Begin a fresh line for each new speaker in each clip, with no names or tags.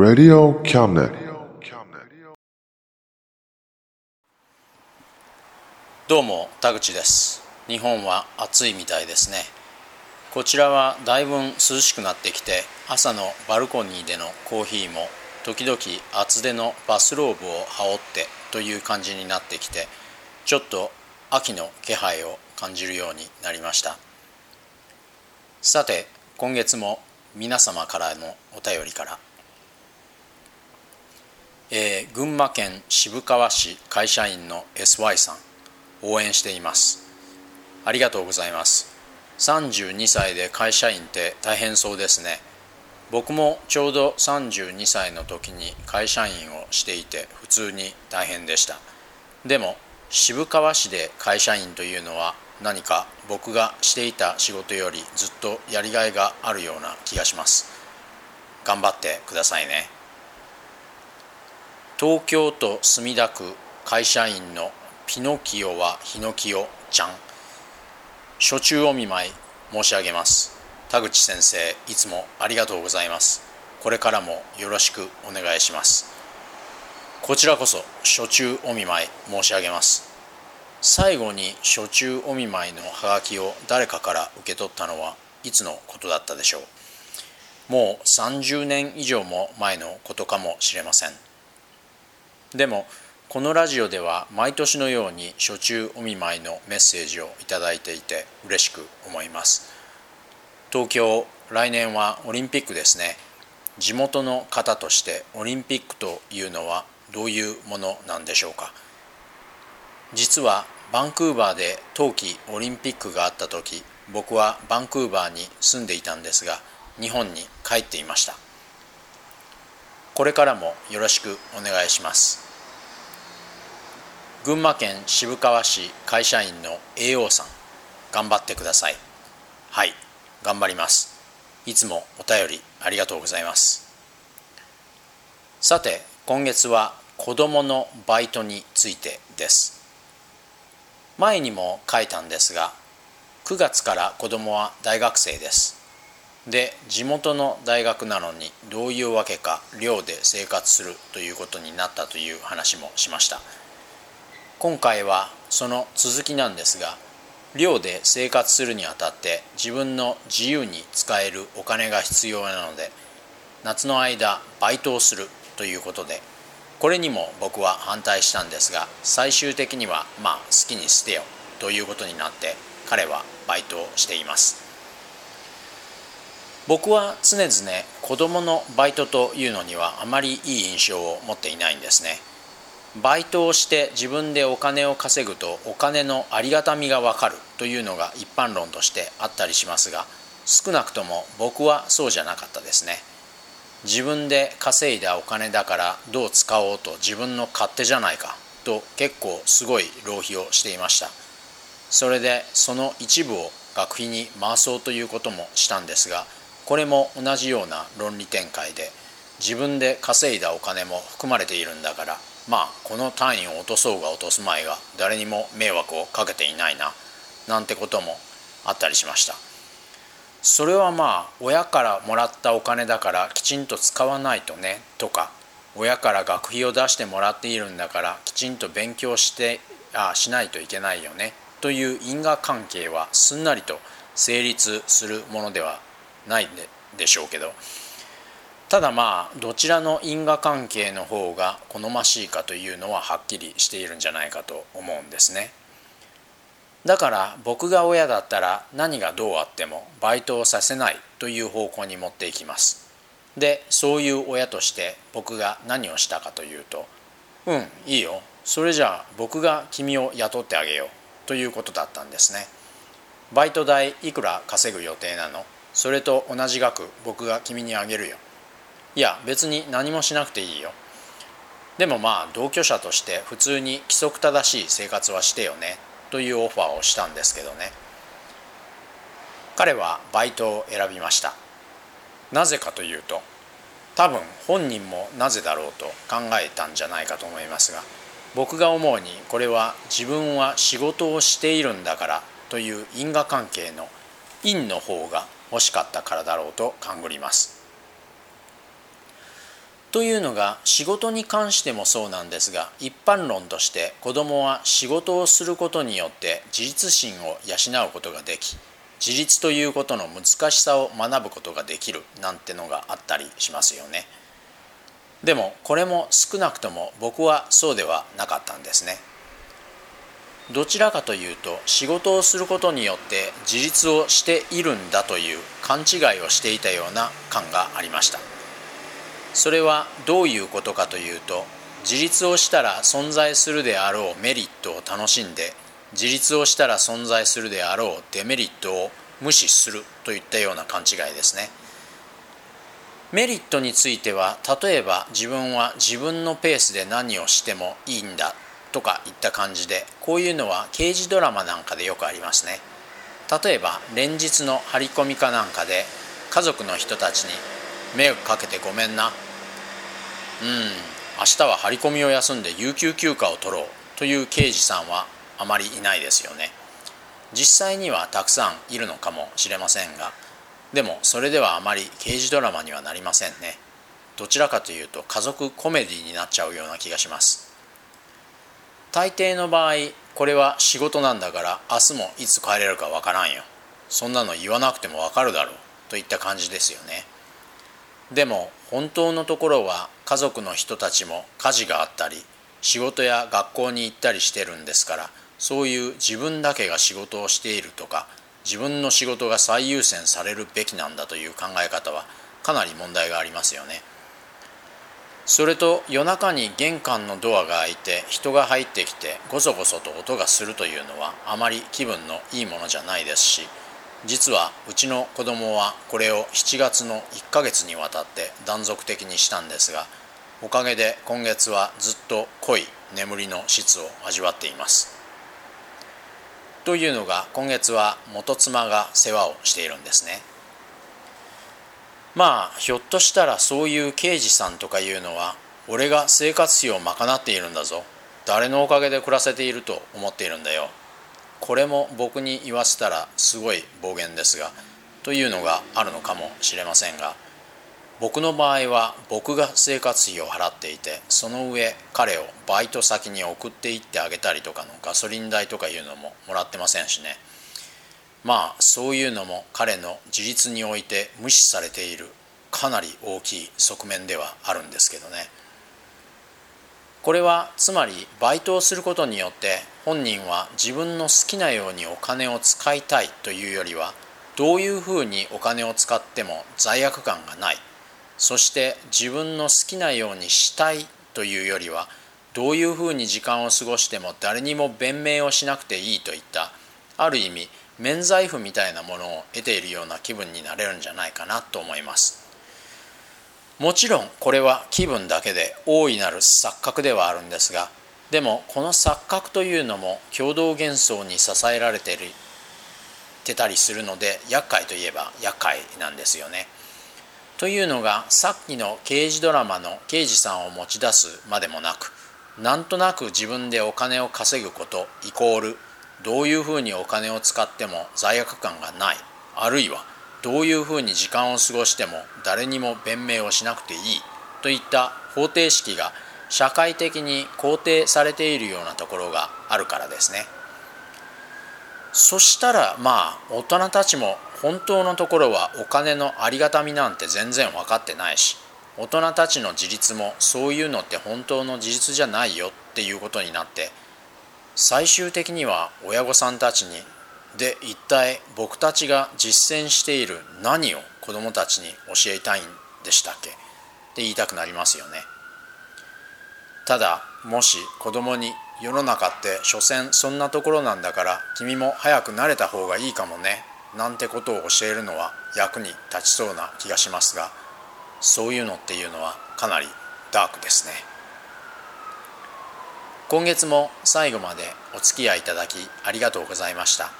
Radio Cabinet.
どうも田口です日本は暑いみたいですねこちらはだいぶ涼しくなってきて朝のバルコニーでのコーヒーも時々厚手のバスローブを羽織ってという感じになってきてちょっと秋の気配を感じるようになりましたさて今月も皆様からのお便りからえー群馬県渋川市会社員の SY さん応援しています。ありがとうございます。32歳で会社員って大変そうですね。僕もちょうど32歳の時に会社員をしていて普通に大変でした。でも渋川市で会社員というのは何か僕がしていた仕事よりずっとやりがいがあるような気がします。頑張ってくださいね。東京都墨田区会社員のピノキオはヒノキオちゃん。初中お見舞い申し上げます。田口先生いつもありがとうございます。これからもよろしくお願いします。こちらこそ初中お見舞い申し上げます。最後に初中お見舞いのハガキを誰かから受け取ったのはいつのことだったでしょう。もう30年以上も前のことかもしれません。でもこのラジオでは毎年のように初中お見舞いのメッセージをいただいていて嬉しく思います。東京来年はオリンピックですね。地元の方としてオリンピックというのはどういうものなんでしょうか。実はバンクーバーで冬季オリンピックがあった時僕はバンクーバーに住んでいたんですが日本に帰っていました。これからもよろしくお願いします。群馬県渋川市会社員の AO さん頑張ってください。はい頑張ります。いつもお便りありがとうございます。さて今月は子どものバイトについてです。前にも書いたんですが9月から子どもは大学生です。で地元の大学なのにどういうわけか寮で生活するということになったという話もしました。今回はその続きなんですが寮で生活するにあたって自分の自由に使えるお金が必要なので夏の間バイトをするということでこれにも僕は反対したんですが最終的にはまあ好きに捨てよということになって彼はバイトをしています。僕は常々子供のバイトというのにはあまりいい印象を持っていないんですね。バイトをして自分でお金を稼ぐとお金のありがたみがわかるというのが一般論としてあったりしますが少なくとも僕はそうじゃなかったですね。自分で稼いだお金だからどう使おうと自分の勝手じゃないかと結構すごい浪費をしていました。それでその一部を学費に回そうということもしたんですがこれも同じような論理展開で自分で稼いだお金も含まれているんだからまあこの単位を落とそうが落とすまいが誰にも迷惑をかけていないななんてこともあったりしました。それはまあ親からもらったお金だからきちんと使わないとねとか親から学費を出してもらっているんだからきちんと勉強してあしないといけないよねという因果関係はすんなりと成立するものではないでしょうけど。ただまあどちらの因果関係の方が好ましいかというのははっきりしているんじゃないかと思うんですね。だから僕が親だったら何がどうあってもバイトをさせないという方向に持っていきます。でそういう親として僕が何をしたかというとうんいいよ。それじゃあ僕が君を雇ってあげようということだったんですね。バイト代いくら稼ぐ予定なの？それと同じ額僕が君にあげるよ。いや別に何もしなくていいよ。でもまあ同居者として普通に規則正しい生活はしてよね。というオファーをしたんですけどね。彼はバイトを選びました。なぜかというと多分本人もなぜだろうと考えたんじゃないかと思いますが僕が思うにこれは自分は仕事をしているんだからという因果関係の因の方が欲しかったからだろうと勘ぐりますというのが仕事に関してもそうなんですが一般論として子どもは仕事をすることによって自立心を養うことができ自立ということの難しさを学ぶことができるなんてのがあったりしますよね。でもこれも少なくとも僕はそうではなかったんですね。どちらかというと仕事をすることによって自立をしているんだという勘違いをしていたような感がありました。それはどういうことかというと自立をしたら存在するであろうメリットを楽しんで自立をしたら存在するであろうデメリットを無視するといったような勘違いですねメリットについては例えば自分は自分のペースで何をしてもいいんだとかいった感じでこういうのは刑事ドラマなんかでよくありますね。例えば連日の張り込みかなんかで家族の人たちに迷惑かけてごめんな。うん明日は張り込みを休んで有給休暇を取ろう。という刑事さんはあまりいないですよね。実際にはたくさんいるのかもしれませんがでもそれではあまり刑事ドラマにはなりませんね。どちらかというと家族コメディになっちゃうような気がします。大抵の場合これは仕事なんだから明日もいつ帰れるかわからんよ。そんなの言わなくてもわかるだろう。といった感じですよね。でも本当のところは家族の人たちも家事があったり仕事や学校に行ったりしてるんですからそういう自分だけが仕事をしているとか自分の仕事が最優先されるべきなんだという考え方はかなり問題がありますよね。それと夜中に玄関のドアが開いて人が入ってきてゴソゴソと音がするというのはあまり気分のいいものじゃないですし実はうちの子供はこれを7月の1ヶ月にわたって断続的にしたんですがおかげで今月はずっと濃い眠りの質を味わっています。というのが今月は元妻が世話をしているんですね。まあひょっとしたらそういう刑事さんとかいうのは俺が生活費を賄っているんだぞ。誰のおかげで暮らせていると思っているんだよ。これも僕に言わせたらすごい暴言ですがというのがあるのかもしれませんが僕の場合は僕が生活費を払っていてその上彼をバイト先に送っていってあげたりとかのガソリン代とかいうのももらってませんしね。まあそういうのも彼の自立において無視されているかなり大きい側面ではあるんですけどね。これはつまりバイトをすることによって本人は自分の好きなようにお金を使いたいというよりはどういうふうにお金を使っても罪悪感がない。そして自分の好きなようにしたいというよりはどういうふうに時間を過ごしても誰にも弁明をしなくていいといったある意味免罪符みたいなものを得ているような気分になれるんじゃないかなと思いますもちろんこれは気分だけで大いなる錯覚ではあるんですがでもこの錯覚というのも共同幻想に支えられてるてたりするので厄介といえば厄介なんですよね。というのがさっきの刑事ドラマの刑事さんを持ち出すまでもなくなんとなく自分でお金を稼ぐことイコールどういうふうにお金を使っても罪悪感がないあるいはどういうふうに時間を過ごしても誰にも弁明をしなくていいといった方程式が社会的に肯定されているようなところがあるからですね。そしたらまあ大人たちも本当のところはお金のありがたみなんて全然分かってないし大人たちの自立もそういうのって本当の自立じゃないよっていうことになって最終的には親御さんたちにで一体僕たちが実践している何を子どもたちに教えたいんでしたっけ？って言いたくなりますよね。ただもし子供に世の中って所詮そんなところなんだから君も早く慣れた方がいいかもねなんてことを教えるのは役に立ちそうな気がしますがそういうのっていうのはかなりダークですね今月も最後までお付き合いいただきありがとうございました。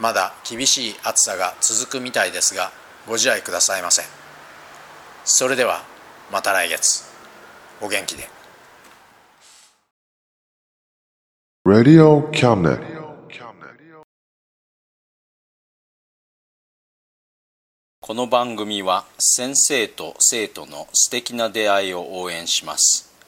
まだ厳しい暑さが続くみたいですがご自愛くださいませそれではまた来月。お元気で。
Radio Cabinet.
この番組は先生と生徒の素敵な出会いを応援します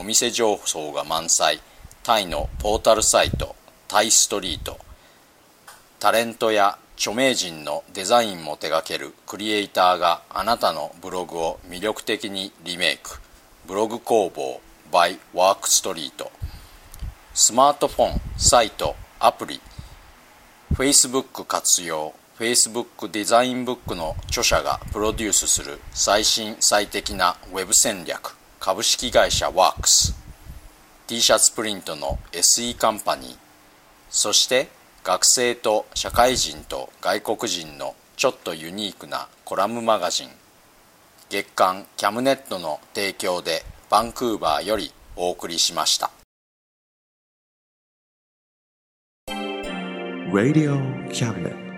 お店情報が満載。タイのポータルサイトタイストリート。タレントや著名人のデザインも手掛けるクリエイターがあなたのブログを魅力的にリメイク。ブログ工房 by ワークストリートスマートフォン、サイト、アプリ。Facebook 活用。Facebook デザインブックの著者がプロデュースする最新最適な Web 戦略。株式会社ワークス。T シャツプリントの SE カンパニー。そして学生と社会人と外国人のちょっとユニークなコラムマガジン。月刊キャムネットの提供でバンクーバーよりお送りしました。
Radio Cabinet.